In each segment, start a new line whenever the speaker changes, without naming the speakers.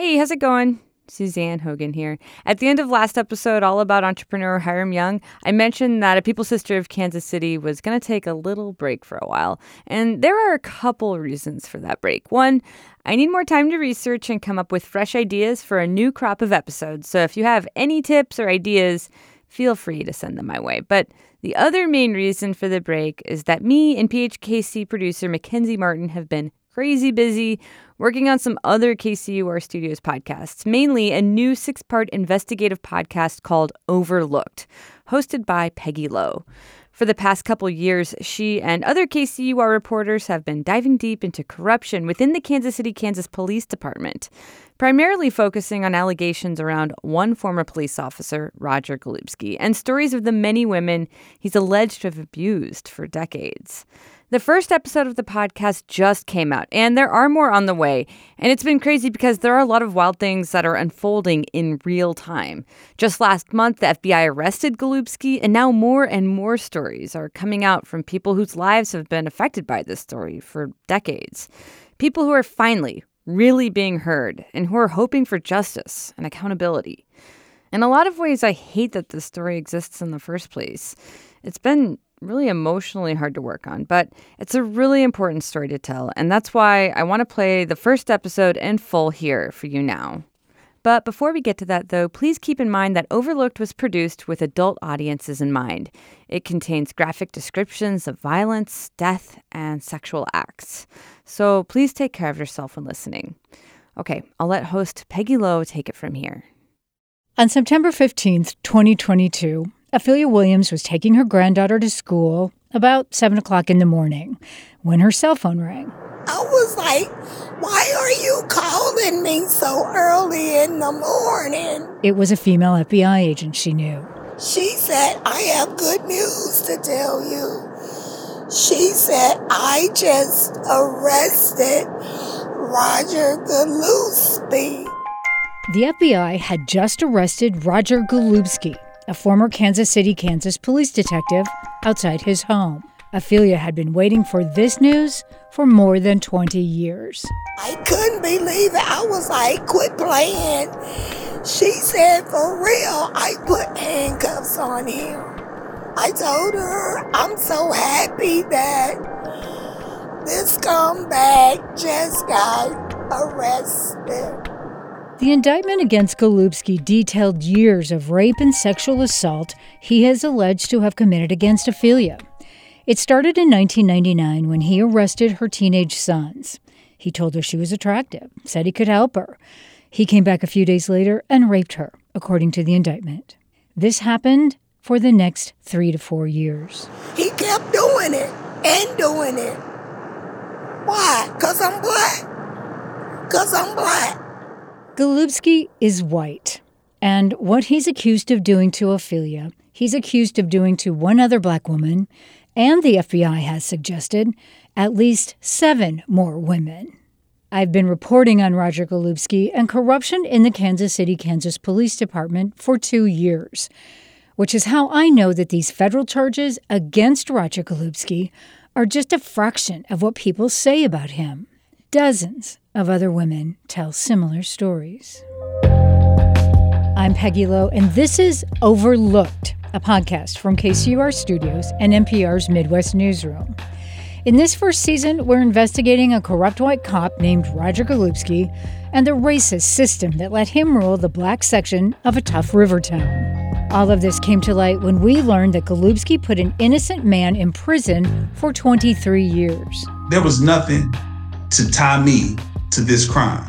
Hey, how's it going? Suzanne Hogan here. At the end of last episode, all about entrepreneur Hiram Young, I mentioned that a People's History of Kansas City was going to take a little break for a while. And there are a couple reasons for that break. One, I need more time to research and come up with fresh ideas for a new crop of episodes. So if you have any tips or ideas, feel free to send them my way. But the other main reason for the break is that me and PHKC producer Mackenzie Martin have been crazy busy working on some other KCUR Studios podcasts, mainly a new six part investigative podcast called Overlooked, hosted by Peggy Lowe. For the past couple years, she and other KCUR reporters have been diving deep into corruption within the Kansas City, Kansas Police Department, primarily focusing on allegations around one former police officer, Roger Golubski, and stories of the many women he's alleged to have abused for decades. The first episode of the podcast just came out, and there are more on the way. And it's been crazy because there are a lot of wild things that are unfolding in real time. Just last month, the FBI arrested Golubski, and now more and more stories are coming out from people whose lives have been affected by this story for decades. People who are finally really being heard and who are hoping for justice and accountability. In a lot of ways, I hate that this story exists in the first place. It's been really emotionally hard to work on, but it's a really important story to tell, and that's why I want to play the first episode in full here for you now. But before we get to that, though, please keep in mind that Overlooked was produced with adult audiences in mind. It contains graphic descriptions of violence, death, and sexual acts. So please take care of yourself when listening. Okay, I'll let host Peggy Lowe take it from here.
On September 15th, 2022, Ophelia Williams was taking her granddaughter to school about 7 o'clock in the morning when her cell phone rang.
I was like, why are you calling me so early in the morning?
It was a female FBI agent she knew.
She said, I have good news to tell you. She said, I just arrested Roger Golubski.
The FBI had just arrested Roger Golubski, a former Kansas City, Kansas police detective, outside his home. Ophelia had been waiting for this news for more than 20 years.
I couldn't believe it. I was like, quit playing. She said, for real, I put handcuffs on him. I told her, I'm so happy that this scumbag just got arrested.
The indictment against Golubski detailed years of rape and sexual assault he has alleged to have committed against Ophelia. It started in 1999 when he arrested her teenage sons. He told her she was attractive, said he could help her. He came back a few days later and raped her, according to the indictment. This happened for the next three to four years.
He kept doing it and doing it. Why? Because I'm black. Because I'm black.
Golubski is white, and what he's accused of doing to Ophelia, he's accused of doing to one other black woman, and the FBI has suggested at least seven more women. I've been reporting on Roger Golubski and corruption in the Kansas City, Kansas Police Department for two years, which is how I know that these federal charges against Roger Golubski are just a fraction of what people say about him. Dozens of other women tell similar stories. I'm Peggy Lowe, and this is Overlooked, a podcast from KCUR Studios and NPR's Midwest Newsroom. In this first season, we're investigating a corrupt white cop named Roger Golubski and the racist system that let him rule the black section of a tough river town. All of this came to light when we learned that Golubski put an innocent man in prison for 23 years.
There was nothing to tie me to this crime.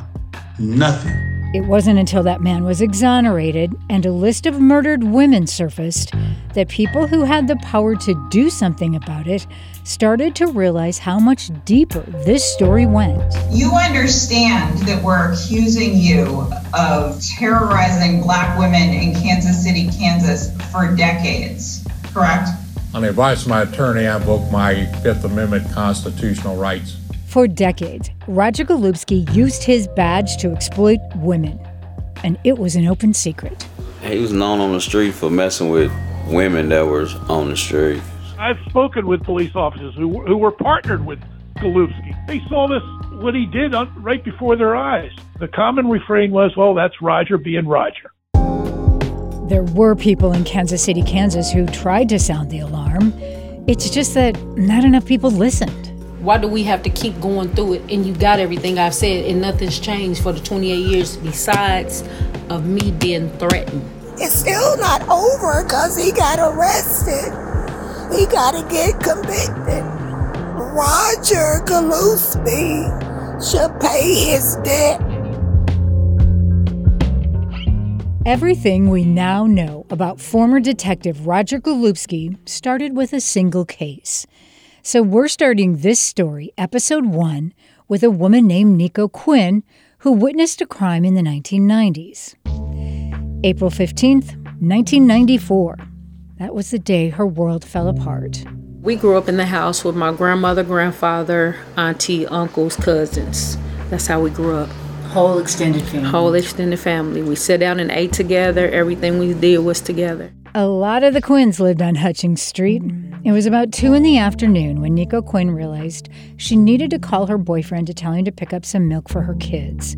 Nothing.
It wasn't until that man was exonerated and a list of murdered women surfaced that people who had the power to do something about it started to realize how much deeper this story went.
You understand that we're accusing you of terrorizing black women in Kansas City, Kansas for decades, correct?
On the advice of my attorney, I invoked my Fifth Amendment constitutional rights.
For decades, Roger Golubski used his badge to exploit women, and it was an open secret.
He was known on the street for messing with women that were on the street.
I've spoken with police officers who, who were partnered with Golubski. They saw this what he did on, right before their eyes. The common refrain was, well, that's Roger being Roger.
There were people in Kansas City, Kansas who tried to sound the alarm. It's just that not enough people listened.
Why do we have to keep going through it? And you got everything I've said, and nothing's changed for the 28 years besides of me being threatened.
It's still not over because he got arrested. He got to get convicted. Roger Golubski should pay his debt.
Everything we now know about former detective Roger Golubski started with a single case. So we're starting this story, episode one, with a woman named Niko Quinn who witnessed a crime in the 1990s. April 15th, 1994. That was the day her world fell apart.
We grew up in the house with my grandmother, grandfather, auntie, uncles, cousins. That's how we grew up.
Whole extended family.
Whole extended family. We sat down and ate together. Everything we did was together.
A lot of the Quinns lived on Hutchings Street. It was about 2 in the afternoon when Niko Quinn realized she needed to call her boyfriend to tell him to pick up some milk for her kids.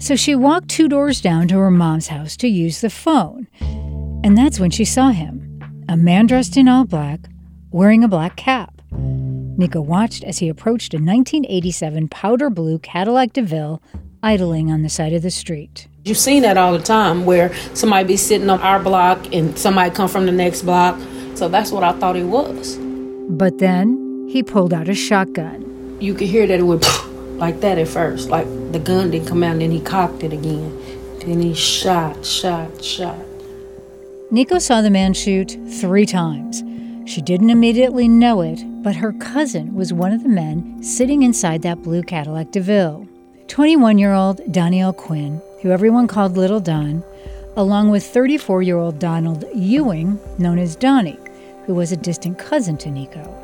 So she walked two doors down to her mom's house to use the phone. And that's when she saw him a man dressed in all black, wearing a black cap. Niko watched as he approached a 1987 powder blue Cadillac DeVille idling on the side of the street.
You've seen that all the time where somebody be sitting on our block and somebody come from the next block. So that's what I thought he was.
But then he pulled out a shotgun.
You could hear that it would like that at first. Like the gun didn't come out and then he cocked it again. Then he shot, shot, shot.
Niko saw the man shoot three times. She didn't immediately know it, but her cousin was one of the men sitting inside that blue Cadillac DeVille. 21 year old Doniel Quinn, who everyone called Little Don, along with 34 year old Donald Ewing, known as Donnie, who was a distant cousin to Niko.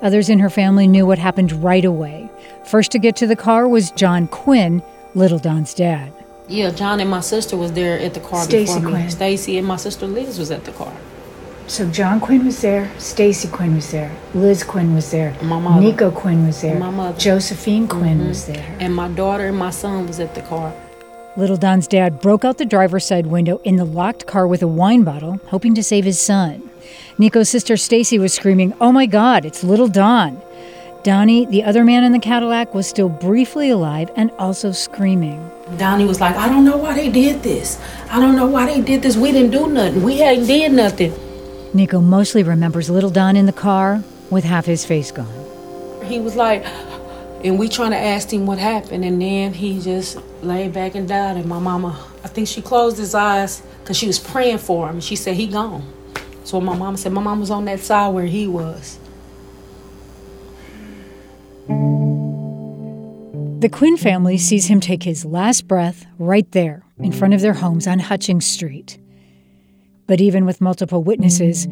Others in her family knew what happened right away. First to get to the car was John Quinn, Little Don's dad.
Yeah, John and my sister was there at the car
Stacy
before me.
Quinn.
Stacy and my sister Liz was at the car.
So John Quinn was there, Stacy Quinn was there, Liz Quinn was there,
My mother.
Niko Quinn was there,
My mother.
Josephine Quinn
Mhm.
was there.
And my daughter and my son was at the car.
Little Don's dad broke out the driver's side window in the locked car with a wine bottle, hoping to save his son. Niko's sister Stacy was screaming, "Oh my God, it's Little Don!" Donnie, the other man in the Cadillac, was still briefly alive and also screaming.
Donnie was like, I don't know why they did this. I don't know why they did this. We didn't do nothing. We hadn't did nothing.
Niko mostly remembers Little Don in the car with half his face gone.
He was like, and we trying to ask him what happened, and then he just laid back and died. And my mama, I think she closed his eyes because she was praying for him. She said he gone. So my mama said my mom was on that side where he was.
The Quinn family sees him take his last breath right there in front of their homes on Hutchings Street. But even with multiple witnesses,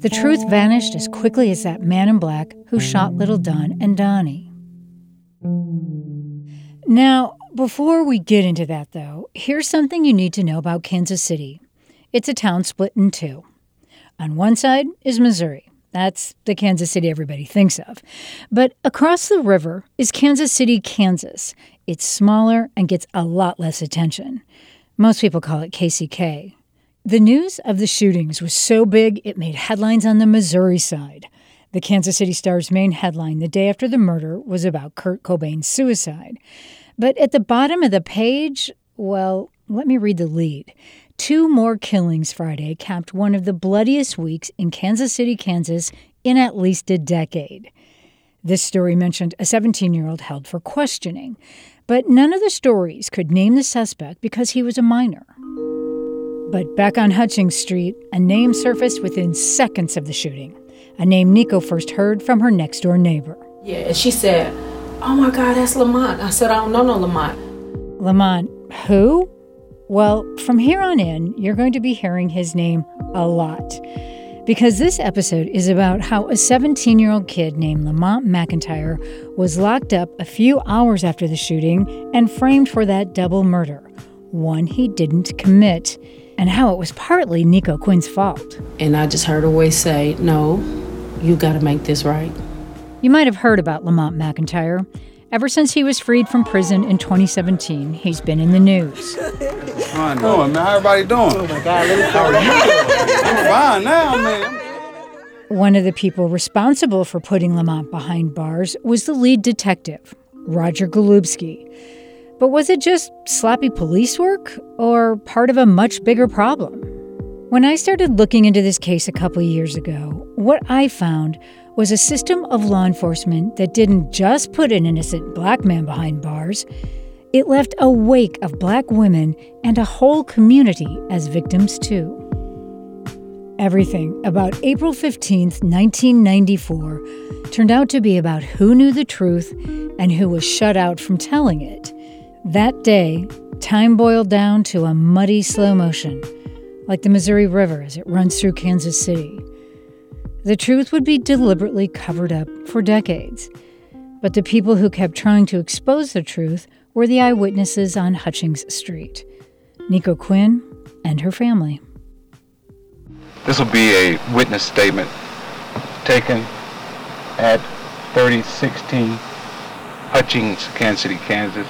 the truth vanished as quickly as that man in black who shot little Don and Donnie. Now, before we get into that, though, here's something you need to know about Kansas City. It's a town split in two. On one side is Missouri. That's the Kansas City everybody thinks of. But across the river is Kansas City, Kansas. It's smaller and gets a lot less attention. Most people call it KCK. The news of the shootings was so big it made headlines on the Missouri side. The Kansas City Star's main headline the day after the murder was about Kurt Cobain's suicide. But at the bottom of the page, well, let me read the lead. Two more killings Friday capped one of the bloodiest weeks in Kansas City, Kansas in at least a decade. This story mentioned a 17 year old held for questioning, but none of the stories could name the suspect because he was a minor. But back on Hutchings Street, a name surfaced within seconds of the shooting. A name Niko first heard from her next door neighbor.
Yeah, and she said, Oh my God, that's Lamont. I said, I don't know no Lamont.
Lamont, who? Well, from here on in, you're going to be hearing his name a lot. Because this episode is about how a 17 year old kid named Lamont McIntyre was locked up a few hours after the shooting and framed for that double murder, one he didn't commit, and how it was partly Niko Quinn's fault.
And I just heard a voice say, No, you got to make this right.
You might have heard about Lamont McIntyre. Ever since he was freed from prison in 2017, he's been in the news.
How you doing, man? How everybody doing? Oh my God, how are you? I'm fine now, man.
One of the people responsible for putting Lamont behind bars was the lead detective, Roger Golubski. But was it just sloppy police work or part of a much bigger problem? When I started looking into this case a couple years ago, what I found was a system of law enforcement that didn't just put an innocent black man behind bars, it left a wake of black women and a whole community as victims too. Everything about April 15th, 1994 turned out to be about who knew the truth and who was shut out from telling it. That day, time boiled down to a muddy slow motion, like the Missouri River as it runs through Kansas City. The truth would be deliberately covered up for decades. But the people who kept trying to expose the truth were the eyewitnesses on Hutchings Street Niko Quinn and her family.
This will be a witness statement taken at 3016 Hutchings, Kansas City, Kansas,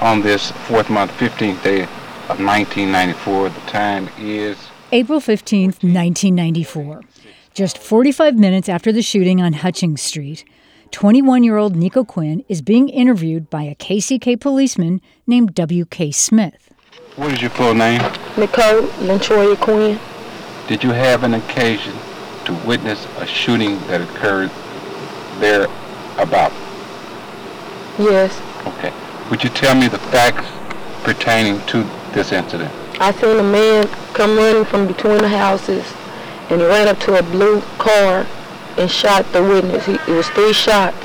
on this fourth month, 15th day of 1994. The time is
April 15th, 1994. Just 45 minutes after the shooting on Hutchings Street, 21 year old Niko Quinn is being interviewed by a KCK policeman named W.K. Smith.
What is your full name?
Nicole Lentroya Quinn.
Did you have an occasion to witness a shooting that occurred there about?
Yes.
Okay. Would you tell me the facts pertaining to this incident?
I seen a man come running from between the houses and he ran up to a blue car and shot the witness. He, it was three shots.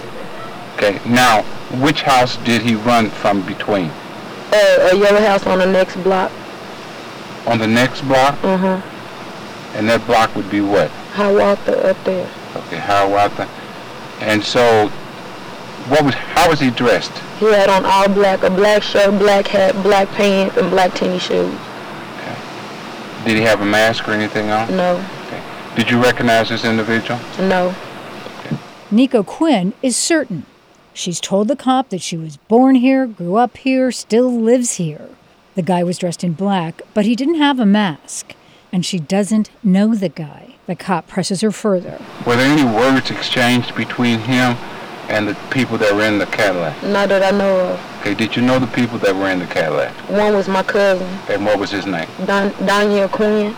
Okay. Now, which house did he run from between?
Uh, a yellow house on the next block.
On the next block?
Mm-hmm.
And that block would be what?
Hiawatha up there.
Okay, Hiawatha. And so, what was? How was he dressed?
He had on all black, a black shirt, black hat, black pants, and black tennis shoes.
Okay. Did he have a mask or anything on?
No.
Okay. Did you recognize this individual?
No.
Okay.
Niko Quinn is certain. She's told the cop that she was born here, grew up here, still lives here. The guy was dressed in black, but he didn't have a mask and she doesn't know the guy. The cop presses her further.
Were there any words exchanged between him and the people that were in the Cadillac?
Not that I know of.
Okay, did you know the people that were in the Cadillac?
One was my cousin.
And what was his name?
Don Doniel Quinn.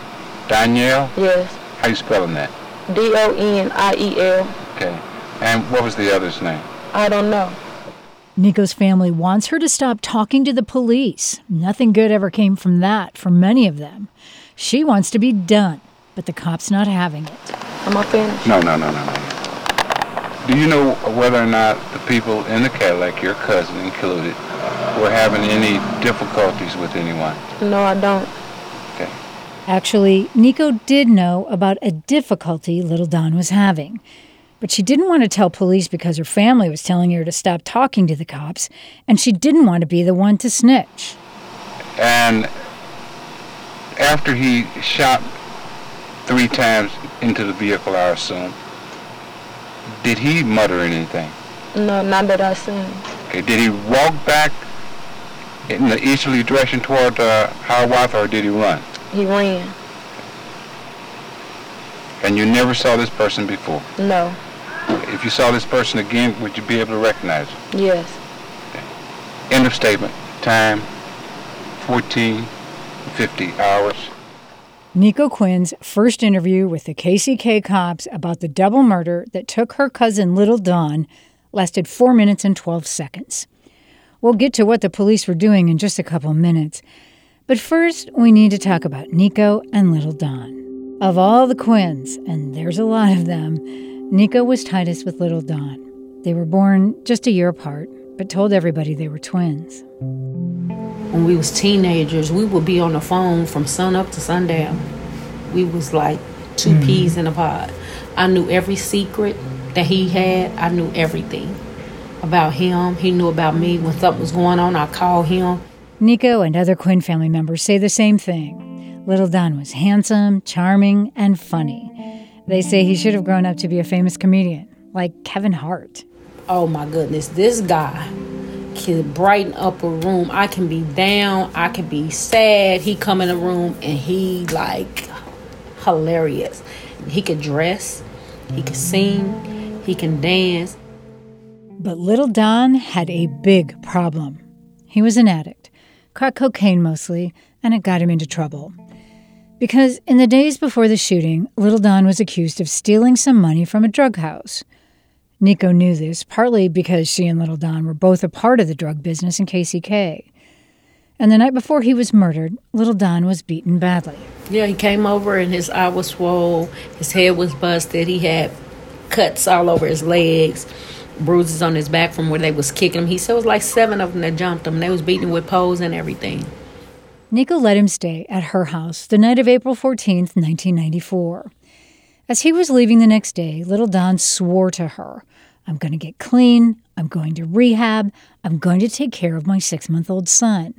Doniel?
Yes.
How you spelling that?
D-O-N-I-E-L.
Okay. And what was the other's name?
I don't know.
Niko's family wants her to stop talking to the police. Nothing good ever came from that for many of them. She wants to be done, but the cop's not having it.
Am I finished?
No, no, no, no, no. Do you know whether or not the people in the Cadillac, your cousin included, were having any difficulties with anyone?
No, I don't.
Okay.
Actually, Niko did know about a difficulty little Don was having. But she didn't want to tell police because her family was telling her to stop talking to the cops, and she didn't want to be the one to snitch.
And after he shot three times into the vehicle, I assume, did he mutter anything?
No, not that I seen.
Okay, did he walk back in the easterly direction toward uh, Hiawatha, or did he run?
He ran.
And you never saw this person before?
No.
If you saw this person again, would you be able to recognize him?
Yes.
Okay. End of statement. Time, 14. 50 hours.
Niko Quinn's first interview with the KCK cops about the double murder that took her cousin Little Don lasted 4 minutes and 12 seconds. We'll get to what the police were doing in just a couple minutes. But first, we need to talk about Niko and Little Don. Of all the Quinns, and there's a lot of them, Niko was tightest with Little Don. They were born just a year apart, but told everybody they were twins
when we was teenagers, we would be on the phone from sun up to sundown. We was like 2 mm-hmm. peas in a pod. I knew every secret that he had. I knew everything about him. He knew about me. When something was going on, I called him.
Niko and other Quinn family members say the same thing. Little Don was handsome, charming, and funny. They say he should have grown up to be a famous comedian, like Kevin Hart.
oh my goodness, this guy can brighten up a room. I can be down, I can be sad. He come in a room and he like hilarious. He could dress, he could sing, he can dance.
But little Don had a big problem. He was an addict, crack cocaine mostly, and it got him into trouble. Because in the days before the shooting, little Don was accused of stealing some money from a drug house. Niko knew this, partly because she and little Don were both a part of the drug business in KCK. And the night before he was murdered, little Don was beaten badly.
Yeah, he came over and his eye was swole, his head was busted, he had cuts all over his legs, bruises on his back from where they was kicking him. He said it was like seven of them that jumped him. They was beating him with poles and everything.
Niko let him stay at her house the night of April 14th, 1994. As he was leaving the next day, little Don swore to her, I'm going to get clean, I'm going to rehab, I'm going to take care of my six month old son.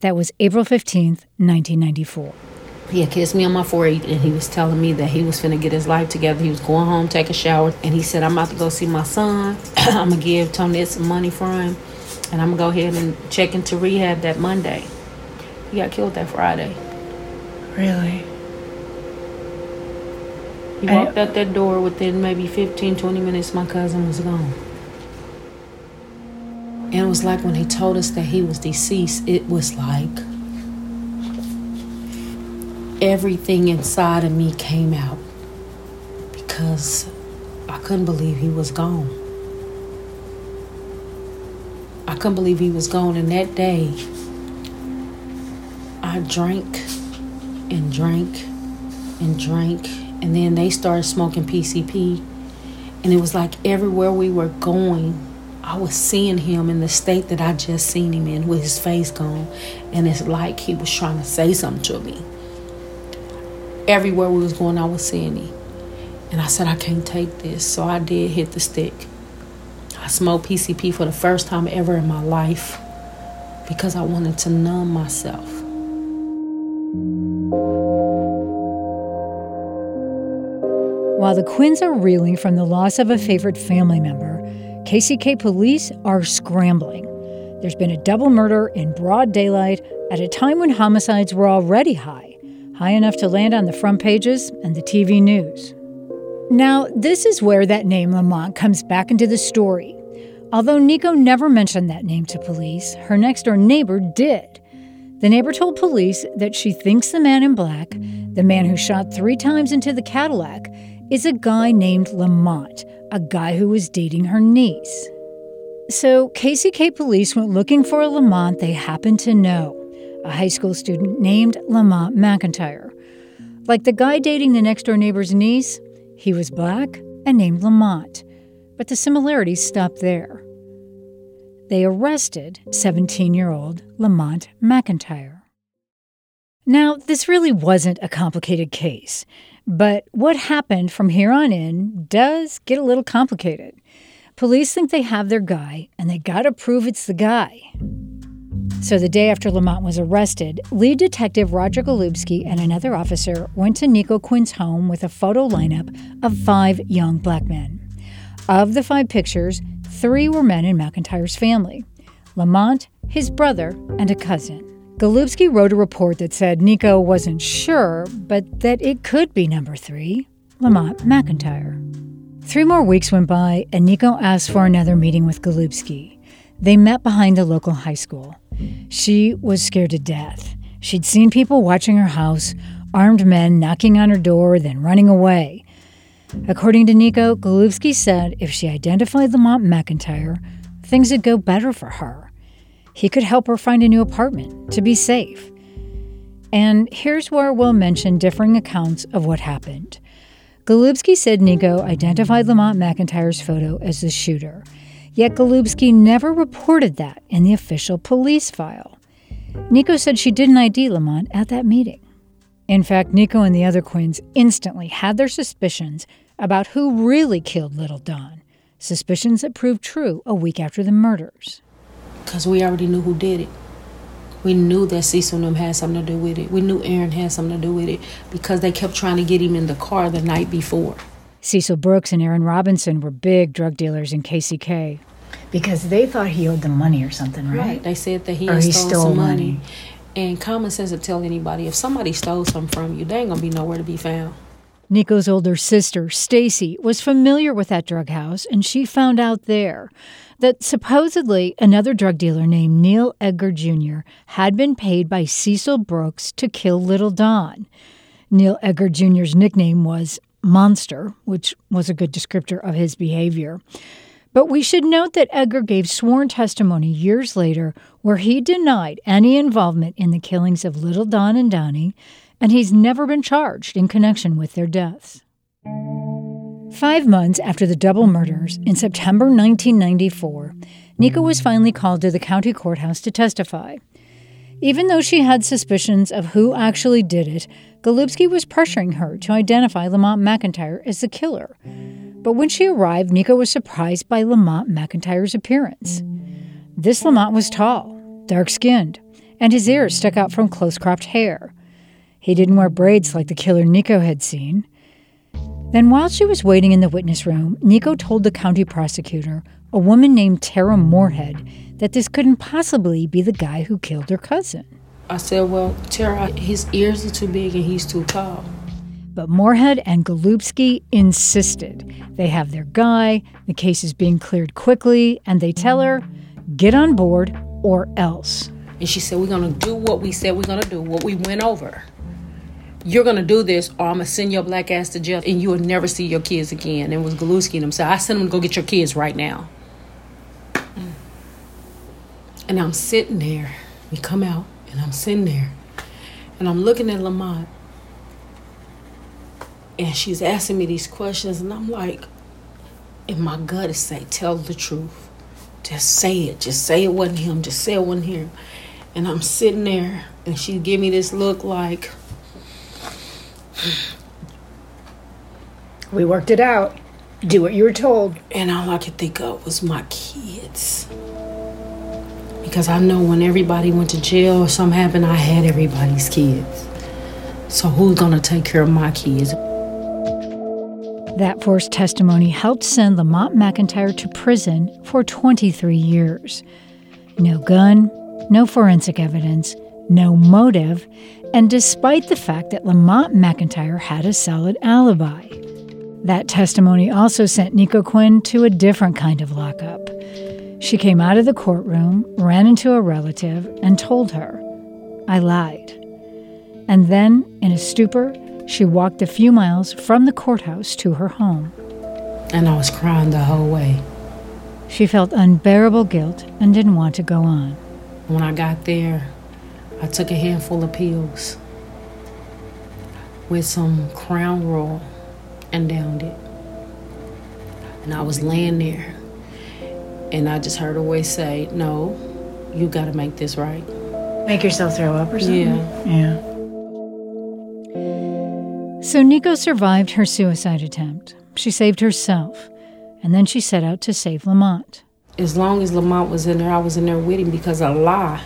That was April 15th, 1994.
He had kissed me on my forehead and he was telling me that he was finna get his life together. He was going home, take a shower, and he said, I'm about to go see my son. I'm gonna give Tony some money for him, and I'm gonna go ahead and check into rehab that Monday. He got killed that Friday.
Really?
He walked out that door within maybe 15, 20 minutes, my cousin was gone. And it was like when he told us that he was deceased, it was like everything inside of me came out because I couldn't believe he was gone. I couldn't believe he was gone. And that day, I drank and drank and drank. And then they started smoking PCP. And it was like everywhere we were going, I was seeing him in the state that I just seen him in with his face gone. And it's like he was trying to say something to me. Everywhere we was going, I was seeing him. And I said, I can't take this. So I did hit the stick. I smoked PCP for the first time ever in my life because I wanted to numb myself.
While the Quinns are reeling from the loss of a favorite family member, KCK police are scrambling. There's been a double murder in broad daylight at a time when homicides were already high, high enough to land on the front pages and the TV news. Now, this is where that name Lamont comes back into the story. Although Niko never mentioned that name to police, her next door neighbor did. The neighbor told police that she thinks the man in black, the man who shot three times into the Cadillac, is a guy named Lamont, a guy who was dating her niece. So KCK police went looking for a Lamont they happened to know, a high school student named Lamont McIntyre. Like the guy dating the next door neighbor's niece, he was black and named Lamont, but the similarities stopped there. They arrested 17 year old Lamont McIntyre. Now, this really wasn't a complicated case. But what happened from here on in does get a little complicated. Police think they have their guy, and they gotta prove it's the guy. So the day after Lamont was arrested, lead detective Roger Golubski and another officer went to Niko Quinn's home with a photo lineup of five young black men. Of the five pictures, three were men in McIntyre's family Lamont, his brother, and a cousin. Golubski wrote a report that said Niko wasn't sure, but that it could be number three, Lamont McIntyre. Three more weeks went by, and Niko asked for another meeting with Golubski. They met behind the local high school. She was scared to death. She'd seen people watching her house, armed men knocking on her door, then running away. According to Niko, Golubski said if she identified Lamont McIntyre, things would go better for her. He could help her find a new apartment to be safe. And here's where we'll mention differing accounts of what happened. Golubski said Niko identified Lamont McIntyre's photo as the shooter, yet Golubski never reported that in the official police file. Niko said she didn't ID Lamont at that meeting. In fact, Niko and the other Quinns instantly had their suspicions about who really killed little Don, suspicions that proved true a week after the murders.
Because we already knew who did it. We knew that Cecil and them had something to do with it. We knew Aaron had something to do with it because they kept trying to get him in the car the night before.
Cecil Brooks and Aaron Robinson were big drug dealers in KCK. Because they thought he owed them money or something, right?
Right. They said that he
Or
had
he
stole,
stole
some money.
money.
And common sense would tell anybody if somebody stole something from you, they ain't gonna be nowhere to be found.
Niko's older sister, Stacy, was familiar with that drug house, and she found out there that supposedly another drug dealer named Neil Edgar Jr. had been paid by Cecil Brooks to kill Little Don. Neil Edgar Jr.'s nickname was Monster, which was a good descriptor of his behavior. But we should note that Edgar gave sworn testimony years later where he denied any involvement in the killings of Little Don and Donnie, and he's never been charged in connection with their deaths. Five months after the double murders, in September 1994, Niko was finally called to the county courthouse to testify. Even though she had suspicions of who actually did it, Golubski was pressuring her to identify Lamont McIntyre as the killer. But when she arrived, Niko was surprised by Lamont McIntyre's appearance. This Lamont was tall, dark skinned, and his ears stuck out from close cropped hair. He didn't wear braids like the killer Niko had seen. Then, while she was waiting in the witness room, Niko told the county prosecutor, a woman named Terra Morehead, that this couldn't possibly be the guy who killed her cousin.
I said, Well, Terra, his ears are too big and he's too tall.
But Morehead and Golubski insisted. They have their guy, the case is being cleared quickly, and they tell her, get on board or else.
And she said, We're gonna do what we said we're gonna do, what we went over. You're gonna do this, or I'm gonna send your black ass to jail and you will never see your kids again. And it was Golubski and himself. I sent them to go get your kids right now. Mm. And I'm sitting there. We come out, and I'm sitting there. And I'm looking at Lamont. And she's asking me these questions, and I'm like, in my gut is say, tell the truth. Just say it. Just say it wasn't him. Just say it wasn't him. And I'm sitting there, and she give me this look like,
We worked it out. Do what you were told.
and all I could think of was my kids. Because I know when everybody went to jail or something happened, I had everybody's kids. So who's gonna take care of my kids?
That forced testimony helped send Lamont McIntyre to prison for 23 years. No gun, no forensic evidence, no motive, and despite the fact that Lamont McIntyre had a solid alibi. That testimony also sent Niko Quinn to a different kind of lockup. She came out of the courtroom, ran into a relative, and told her, I lied. And then, in a stupor, she walked a few miles from the courthouse to her home.
And I was crying the whole way.
She felt unbearable guilt and didn't want to go on.
When I got there, I took a handful of pills with some Crown Royal and downed it. And I was laying there, and I just heard a voice say, No, you gotta make this right.
Make yourself throw up or something?
Yeah.
Yeah. So Niko survived her suicide attempt. She saved herself, and then she set out to save Lamont.
As long as Lamont was in there, I was in there with him because a lie.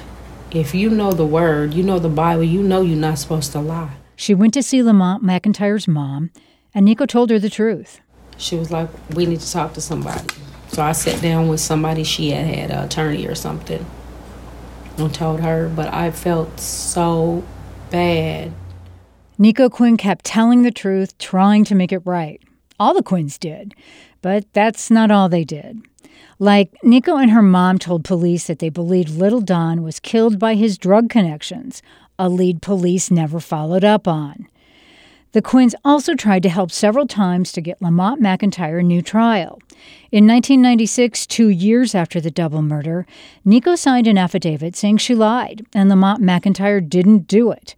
If you know the word, you know the Bible, you know you're not supposed to lie.
She went to see Lamont McIntyre's mom, and Niko told her the truth.
She was like, We need to talk to somebody. So I sat down with somebody, she had had an attorney or something, and told her, but I felt so bad.
Niko Quinn kept telling the truth, trying to make it right. All the Quinns did, but that's not all they did. Like, Niko and her mom told police that they believed little Don was killed by his drug connections, a lead police never followed up on. The Quinns also tried to help several times to get Lamont McIntyre a new trial. In 1996, two years after the double murder, Niko signed an affidavit saying she lied and Lamont McIntyre didn't do it.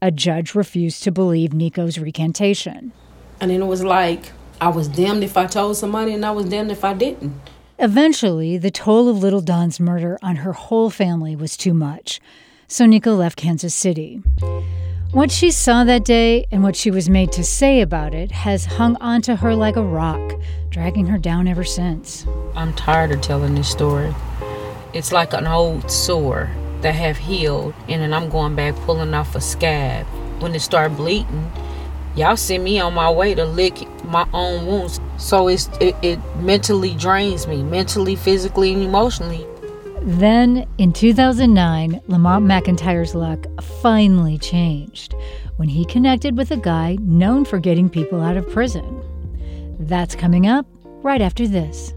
A judge refused to believe Niko's recantation.
And then it was like, I was damned if I told somebody, and I was damned if I didn't.
Eventually, the toll of little Don's murder on her whole family was too much, so Niko left Kansas City. What she saw that day and what she was made to say about it has hung onto her like a rock, dragging her down ever since.
I'm tired of telling this story. It's like an old sore that have healed, and then I'm going back pulling off a scab. When it start bleeding, y'all send me on my way to lick my own wounds. So it's it, it mentally drains me, mentally, physically, and emotionally.
Then, in 2009, Lamont McIntyre's luck finally changed when he connected with a guy known for getting people out of prison. That's coming up right after this.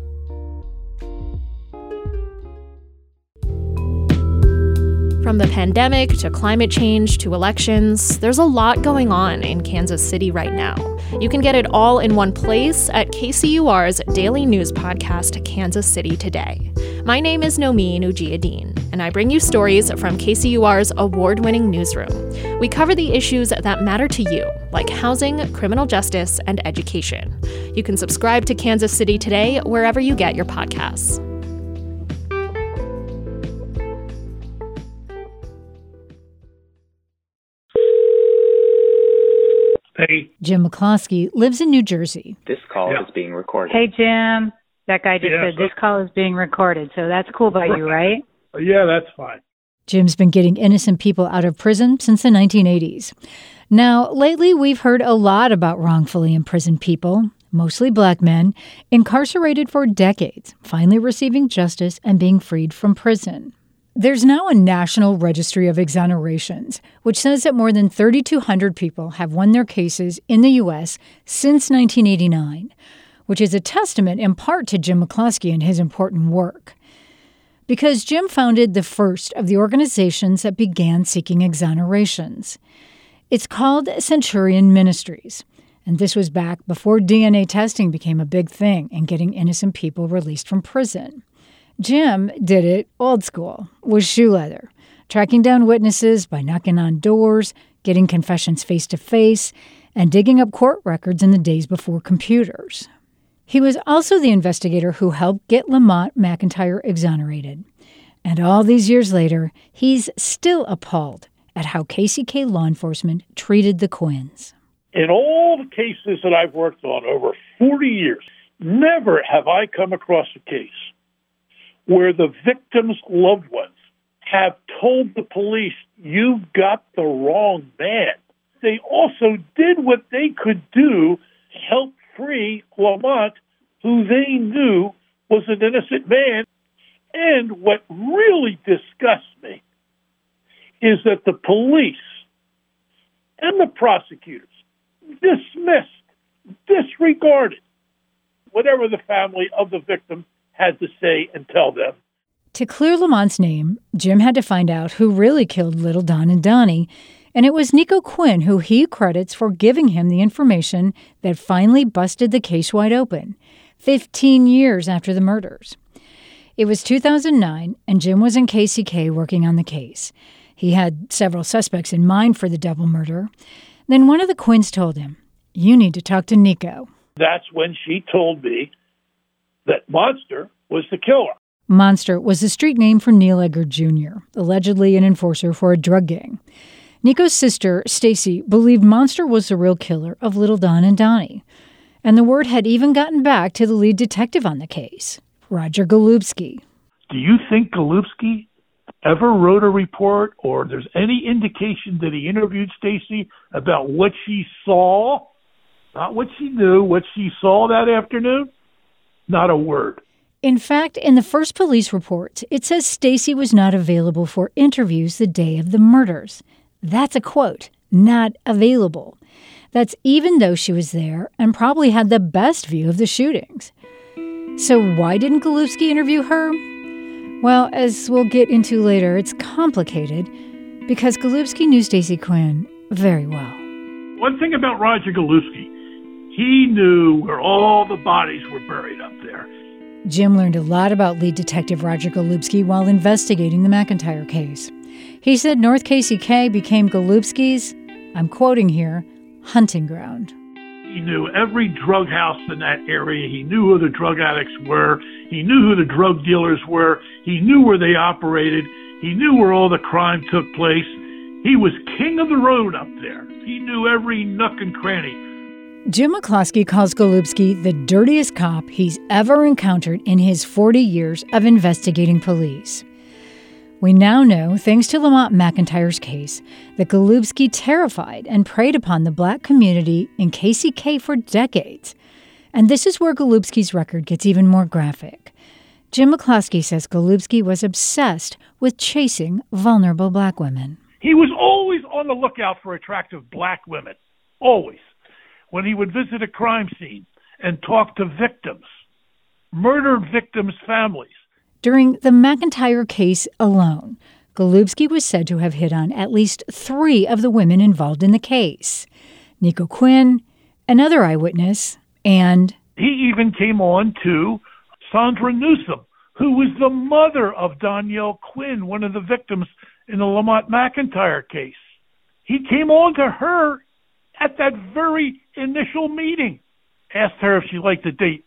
From the pandemic to climate change to elections, there's a lot going on in Kansas City right now. You can get it all in one place at KCUR's daily news podcast, Kansas City Today. My name is Nomin Ujiyediin, and I bring you stories from KCUR's award winning newsroom. We cover the issues that matter to you, like housing, criminal justice, and education. You can subscribe to Kansas City Today wherever you get your podcasts.
Hey.
Jim McCloskey lives in New Jersey.
This call is being recorded.
Hey, Jim. That guy just
Yeah,
said this call is being recorded, so that's cool by you, right?
Yeah, that's fine.
Jim's been getting innocent people out of prison since the 1980s. Now, lately, we've heard a lot about wrongfully imprisoned people, mostly black men, incarcerated for decades, finally receiving justice and being freed from prison. There's now a national registry of exonerations, which says that more than 3,200 people have won their cases in the U.S. since 1989, which is a testament in part to Jim McCloskey and his important work. Because Jim founded the first of the organizations that began seeking exonerations. It's called Centurion Ministries, and this was back before DNA testing became a big thing and getting innocent people released from prison. Jim did it old school, with shoe leather, tracking down witnesses by knocking on doors, getting confessions face to face, and digging up court records in the days before computers. He was also the investigator who helped get Lamont McIntyre exonerated. And all these years later, he's still appalled at how KCK law enforcement treated the Quinns.
In all the cases that I've worked on over 40 years, never have I come across a case where the victim's loved ones have told the police, you've got the wrong man. They also did what they could do to help free Lamont, who they knew was an innocent man. And what really disgusts me is that the police and the prosecutors dismissed, disregarded whatever the family of the victim had to say and tell them.
To clear Lamont's name, Jim had to find out who really killed little Don and Donnie, and it was Niko Quinn who he credits for giving him the information that finally busted the case wide open, 15 years after the murders. It was 2009, and Jim was in KCK working on the case. He had several suspects in mind for the double murder. Then one of the Quinns told him, You need to talk to Niko.
That's when she told me that Monster was the killer.
Monster was the street name for Neil Edgar Jr., allegedly an enforcer for a drug gang. Niko's sister, Stacy, believed Monster was the real killer of Little Don and Donnie. And the word had even gotten back to the lead detective on the case, Roger Golubski.
Do you think Golubski ever wrote a report or there's any indication that he interviewed Stacy about what she saw? Not what she knew, what she saw that afternoon? Not a word.
In fact, in the first police report, it says Stacy was not available for interviews the day of the murders. That's a quote, not available. That's even though she was there and probably had the best view of the shootings. So, why didn't Golubski interview her? Well, as we'll get into later, it's complicated because Golubski knew Stacy Quinn very well.
One thing about Roger Golubski, he knew where all the bodies were buried up there.
Jim learned a lot about lead detective Roger Golubski while investigating the McIntyre case. He said North KCK became Golubski's, I'm quoting here, hunting ground.
He knew every drug house in that area. He knew who the drug addicts were. He knew who the drug dealers were. He knew where they operated. He knew where all the crime took place. He was king of the road up there. He knew every nook and cranny.
Jim McCloskey calls Golubski the dirtiest cop he's ever encountered in his 40 years of investigating police. We now know, thanks to Lamont McIntyre's case, that Golubski terrified and preyed upon the black community in KCK for decades. And this is where Golubski's record gets even more graphic. Jim McCloskey says Golubski was obsessed with chasing vulnerable black women.
He was always on the lookout for attractive black women. Always. When he would visit a crime scene and talk to victims, murdered victims' families.
During the McIntyre case alone, Golubski was said to have hit on at least three of the women involved in the case Niko Quinn, another eyewitness, and.
He even came on to Sandra Newsom, who was the mother of Doniel Quinn, one of the victims in the Lamont McIntyre case. He came on to her at that very initial meeting, asked her if she liked to date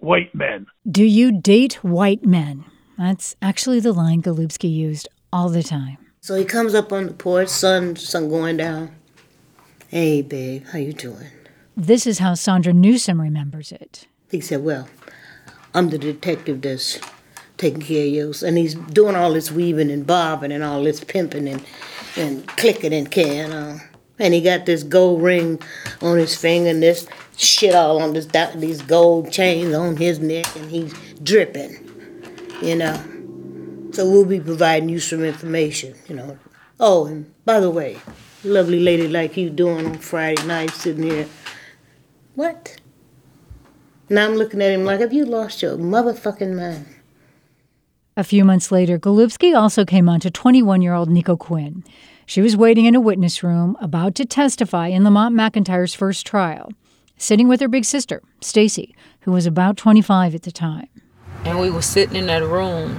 white men.
Do you date white men? That's actually the line Golubski used all the time.
So he comes up on the porch, sun, sun going down. Hey, babe, how you doing?
This is how Sandra Newsom remembers it.
He said, well, I'm the detective that's taking care of you. And he's doing all this weaving and bobbing and all this pimping and, and clicking and carrying on. And he got this gold ring on his finger and this shit all on this these gold chains on his neck and he's dripping, you know. So we'll be providing you some information, you know. Oh, and by the way, lovely lady like you doing on Friday night sitting here. What? Now I'm looking at him like, have you lost your motherfucking mind?
A few months later, Golubski also came on to 21 year old Niko Quinn. She was waiting in a witness room, about to testify in Lamont McIntyre's first trial, sitting with her big sister, Stacy, who was about 25 at the time.
And we were sitting in that room,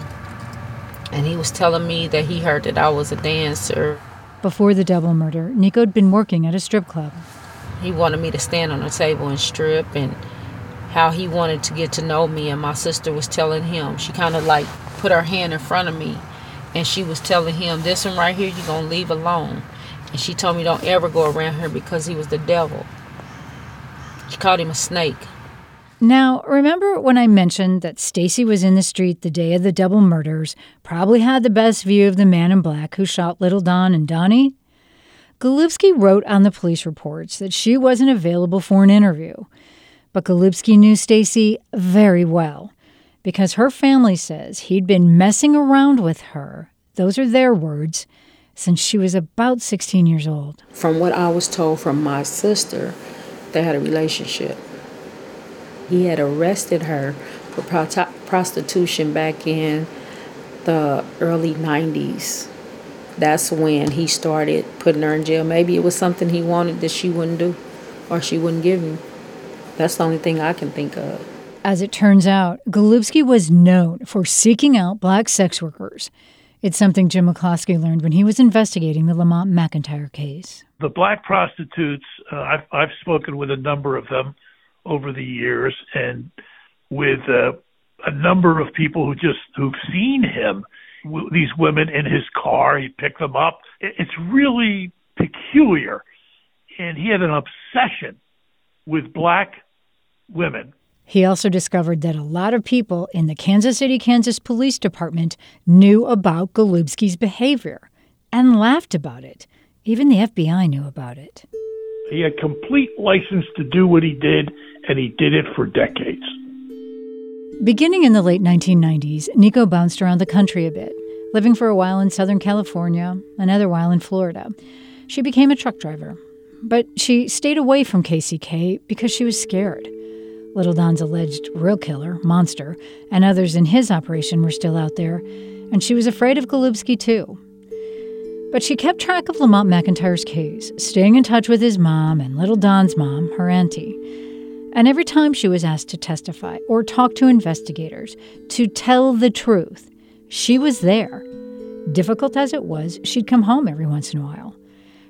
and he was telling me that he heard that I was a dancer.
Before the double murder, Niko had been working at a strip club.
He wanted me to stand on a table and strip, and how he wanted to get to know me. And my sister was telling him, she kind of like put her hand in front of me and she was telling him, This one right here, you're going to leave alone. And she told me, Don't ever go around her because he was the devil. She called him a snake.
Now, remember when I mentioned that Stacy was in the street the day of the double murders, probably had the best view of the man in black who shot little Don and Donnie? Golubski wrote on the police reports that she wasn't available for an interview. But Golubski knew Stacy very well because her family says he'd been messing around with her, those are their words, since she was about 16 years old.
From what I was told from my sister, they had a relationship. He had arrested her for prostitution back in the early 90s. That's when he started putting her in jail. Maybe it was something he wanted that she wouldn't do or she wouldn't give him. That's the only thing I can think of.
As it turns out, Golubski was known for seeking out black sex workers. It's something Jim McCloskey learned when he was investigating the Lamont McIntyre case.
The black prostitutes, uh, I've, I've spoken with a number of them over the years, and with uh, a number of people who just who've seen him, w- these women in his car, he picked them up. It's really peculiar, and he had an obsession with black women
he also discovered that a lot of people in the Kansas City, Kansas Police Department knew about Golubski's behavior and laughed about it. Even the FBI knew about it.
He had complete license to do what he did, and he did it for decades.
Beginning in the late 1990s, Niko bounced around the country a bit, living for a while in Southern California, another while in Florida. She became a truck driver, but she stayed away from KCK because she was scared. Little Don's alleged real killer, Monster, and others in his operation were still out there, and she was afraid of Golubski too. But she kept track of Lamont McIntyre's case, staying in touch with his mom and Little Don's mom, her auntie. And every time she was asked to testify or talk to investigators, to tell the truth, she was there. Difficult as it was, she'd come home every once in a while.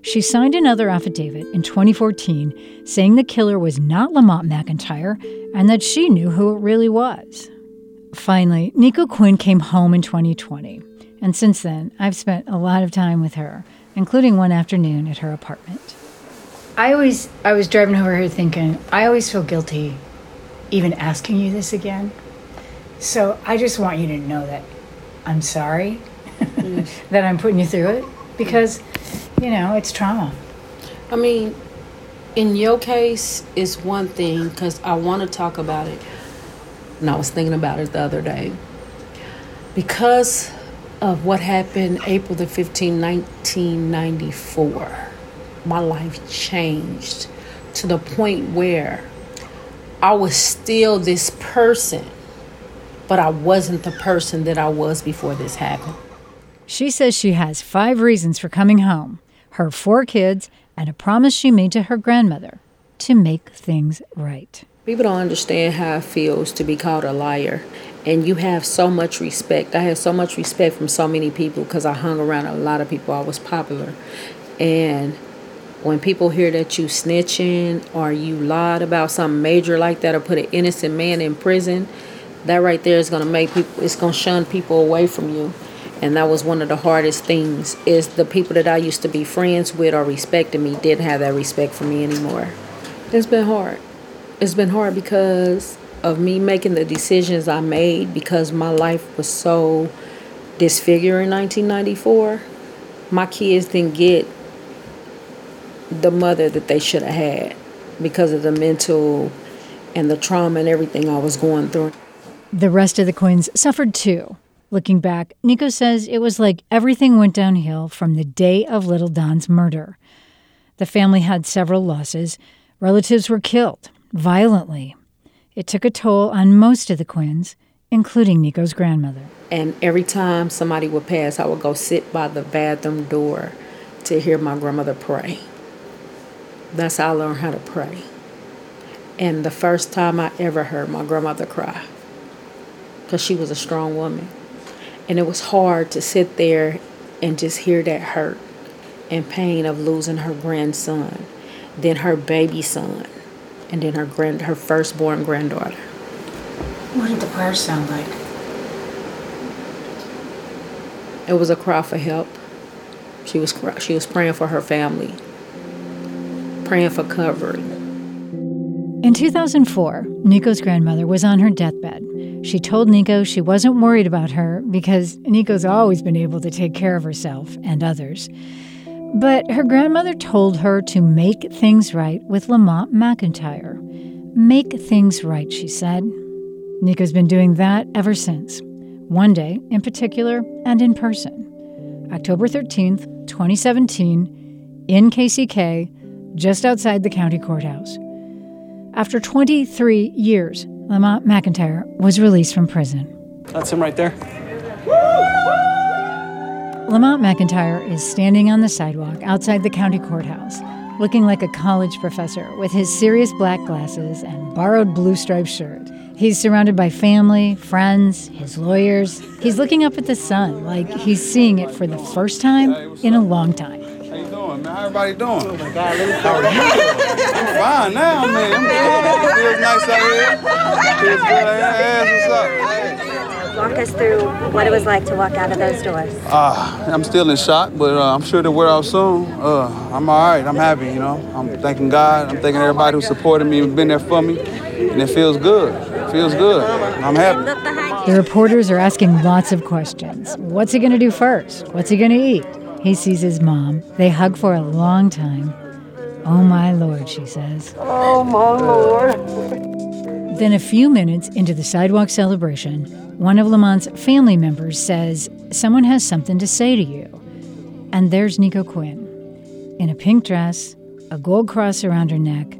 She signed another affidavit in 2014 saying the killer was not Lamont McIntyre and that she knew who it really was. Finally, Niko Quinn came home in 2020, and since then, I've spent a lot of time with her, including one afternoon at her apartment. I always, I was driving over here thinking, I always feel guilty even asking you this again. So I just want you to know that I'm sorry. Mm. that I'm putting you through it because, you know, it's trauma.
I mean, in your case, it's one thing because I want to talk about it. And I was thinking about it the other day. Because of what happened April the 15th, 1994, my life changed to the point where I was still this person, but I wasn't the person that I was before this happened.
She says she has five reasons for coming home her four kids and a promise she made to her grandmother to make things right.
People don't understand how it feels to be called a liar. And you have so much respect. I had so much respect from so many people because I hung around a lot of people. I was popular. And when people hear that you snitching or you lied about something major like that or put an innocent man in prison, that right there is going to make people, it's going to shun people away from you and that was one of the hardest things is the people that i used to be friends with or respected me didn't have that respect for me anymore. It's been hard. It's been hard because of me making the decisions i made because my life was so disfigured in 1994 my kids didn't get the mother that they should have had because of the mental and the trauma and everything i was going through.
The rest of the Quinns suffered too. Looking back, Niko says it was like everything went downhill from the day of little Don's murder. The family had several losses. Relatives were killed violently. It took a toll on most of the Quinns, including Niko's grandmother.
And every time somebody would pass, I would go sit by the bathroom door to hear my grandmother pray. That's how I learned how to pray. And the first time I ever heard my grandmother cry, because she was a strong woman. And it was hard to sit there and just hear that hurt and pain of losing her grandson, then her baby son, and then her grand her firstborn granddaughter.
What did the prayer sound like?
It was a cry for help. She was cry- she was praying for her family, praying for covering.
In 2004, Niko's grandmother was on her deathbed. She told Niko she wasn't worried about her because Niko's always been able to take care of herself and others. But her grandmother told her to make things right with Lamont McIntyre. Make things right, she said. Niko's been doing that ever since. One day, in particular, and in person. October 13th, 2017, in KCK, just outside the county courthouse. After 23 years, Lamont McIntyre was released from prison.
That's him right there.
Lamont McIntyre is standing on the sidewalk outside the county courthouse, looking like a college professor with his serious black glasses and borrowed blue striped shirt. He's surrounded by family, friends, his lawyers. He's looking up at the sun like he's seeing it for the first time in a long time.
How man? How everybody doing? Oh my God, How are you doing? I'm fine now, man. I'm good. Feels nice out here. Feels good out. Hey, what's up?
Walk us through what it was like to walk out of those doors.
Uh, I'm still in shock, but uh, I'm sure to wear out soon. Uh, I'm all right. I'm happy, you know. I'm thanking God. I'm thanking everybody who supported me and been there for me. And it feels good. It feels good. I'm happy.
The reporters are asking lots of questions. What's he going to do first? What's he going to eat? He sees his mom. They hug for a long time. Oh my lord, she says.
Oh, my Lord.
Then, a few minutes into the sidewalk celebration, one of Lamont's family members says, Someone has something to say to you. And there's Niko Quinn, in a pink dress, a gold cross around her neck,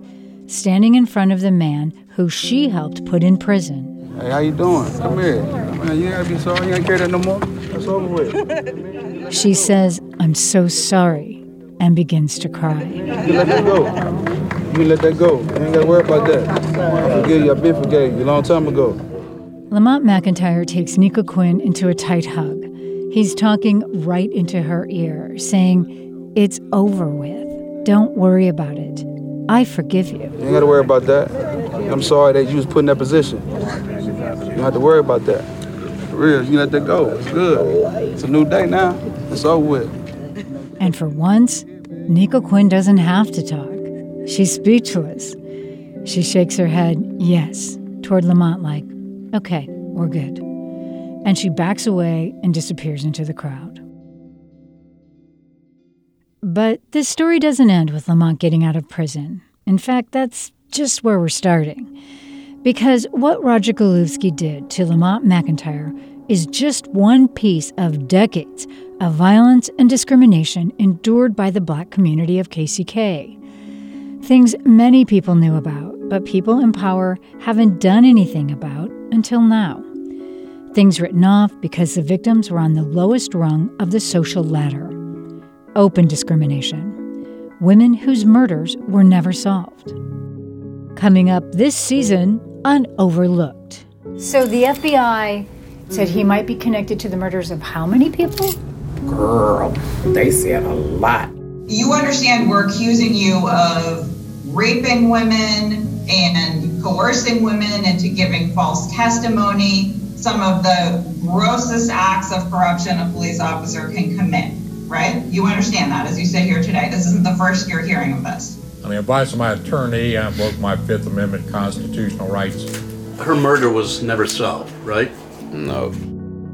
standing in front of the man who she helped put in prison.
Hey, how you doing? Come here. Man, you ain't gotta be sorry. You ain't carry that no more. That's over with.
She says, I'm so sorry, and begins to cry.
You let that go. You let that go. You ain't gotta worry about that. I forgive you. I've been forgave you a long time ago.
Lamont McIntyre takes Niko Quinn into a tight hug. He's talking right into her ear, saying, It's over with. Don't worry about it. I forgive you.
You ain't gotta worry about that. I'm sorry that you was put in that position. You don't have to worry about that. Real, you let that go. It's good. It's a new day now. It's over with.
And for once, Niko Quinn doesn't have to talk. She's speechless. She shakes her head, yes, toward Lamont, like, okay, we're good. And she backs away and disappears into the crowd. But this story doesn't end with Lamont getting out of prison. In fact, that's just where we're starting. Because what Roger Golubski did to Lamont McIntyre is just one piece of decades of violence and discrimination endured by the black community of KCK. Things many people knew about, but people in power haven't done anything about until now. Things written off because the victims were on the lowest rung of the social ladder. Open discrimination. Women whose murders were never solved. Coming up this season on Overlooked. So the FBI said he might be connected to the murders of how many people?
Girl, they said a lot.
You understand we're accusing you of raping women and coercing women into giving false testimony, some of the grossest acts of corruption a police officer can commit, right? You understand that as you sit here today. This isn't the first you're hearing of this.
On the advice of my attorney, I invoked my Fifth Amendment constitutional rights.
Her murder was never solved, right?
No.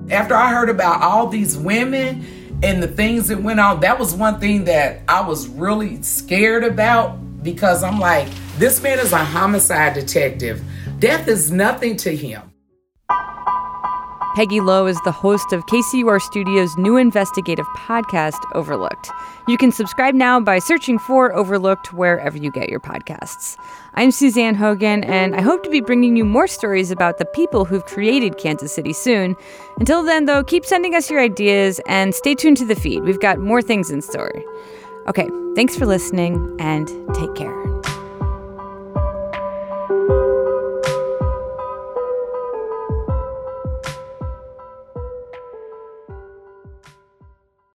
After I heard about all these women and the things that went on, that was one thing that I was really scared about because I'm like, this man is a homicide detective. Death is nothing to him.
Peggy Lowe is the host of KCUR Studios' new investigative podcast, Overlooked. You can subscribe now by searching for Overlooked wherever you get your podcasts. I'm Suzanne Hogan, and I hope to be bringing you more stories about the people who've created Kansas City soon. Until then, though, keep sending us your ideas and stay tuned to the feed. We've got more things in store. Okay, thanks for listening and take care.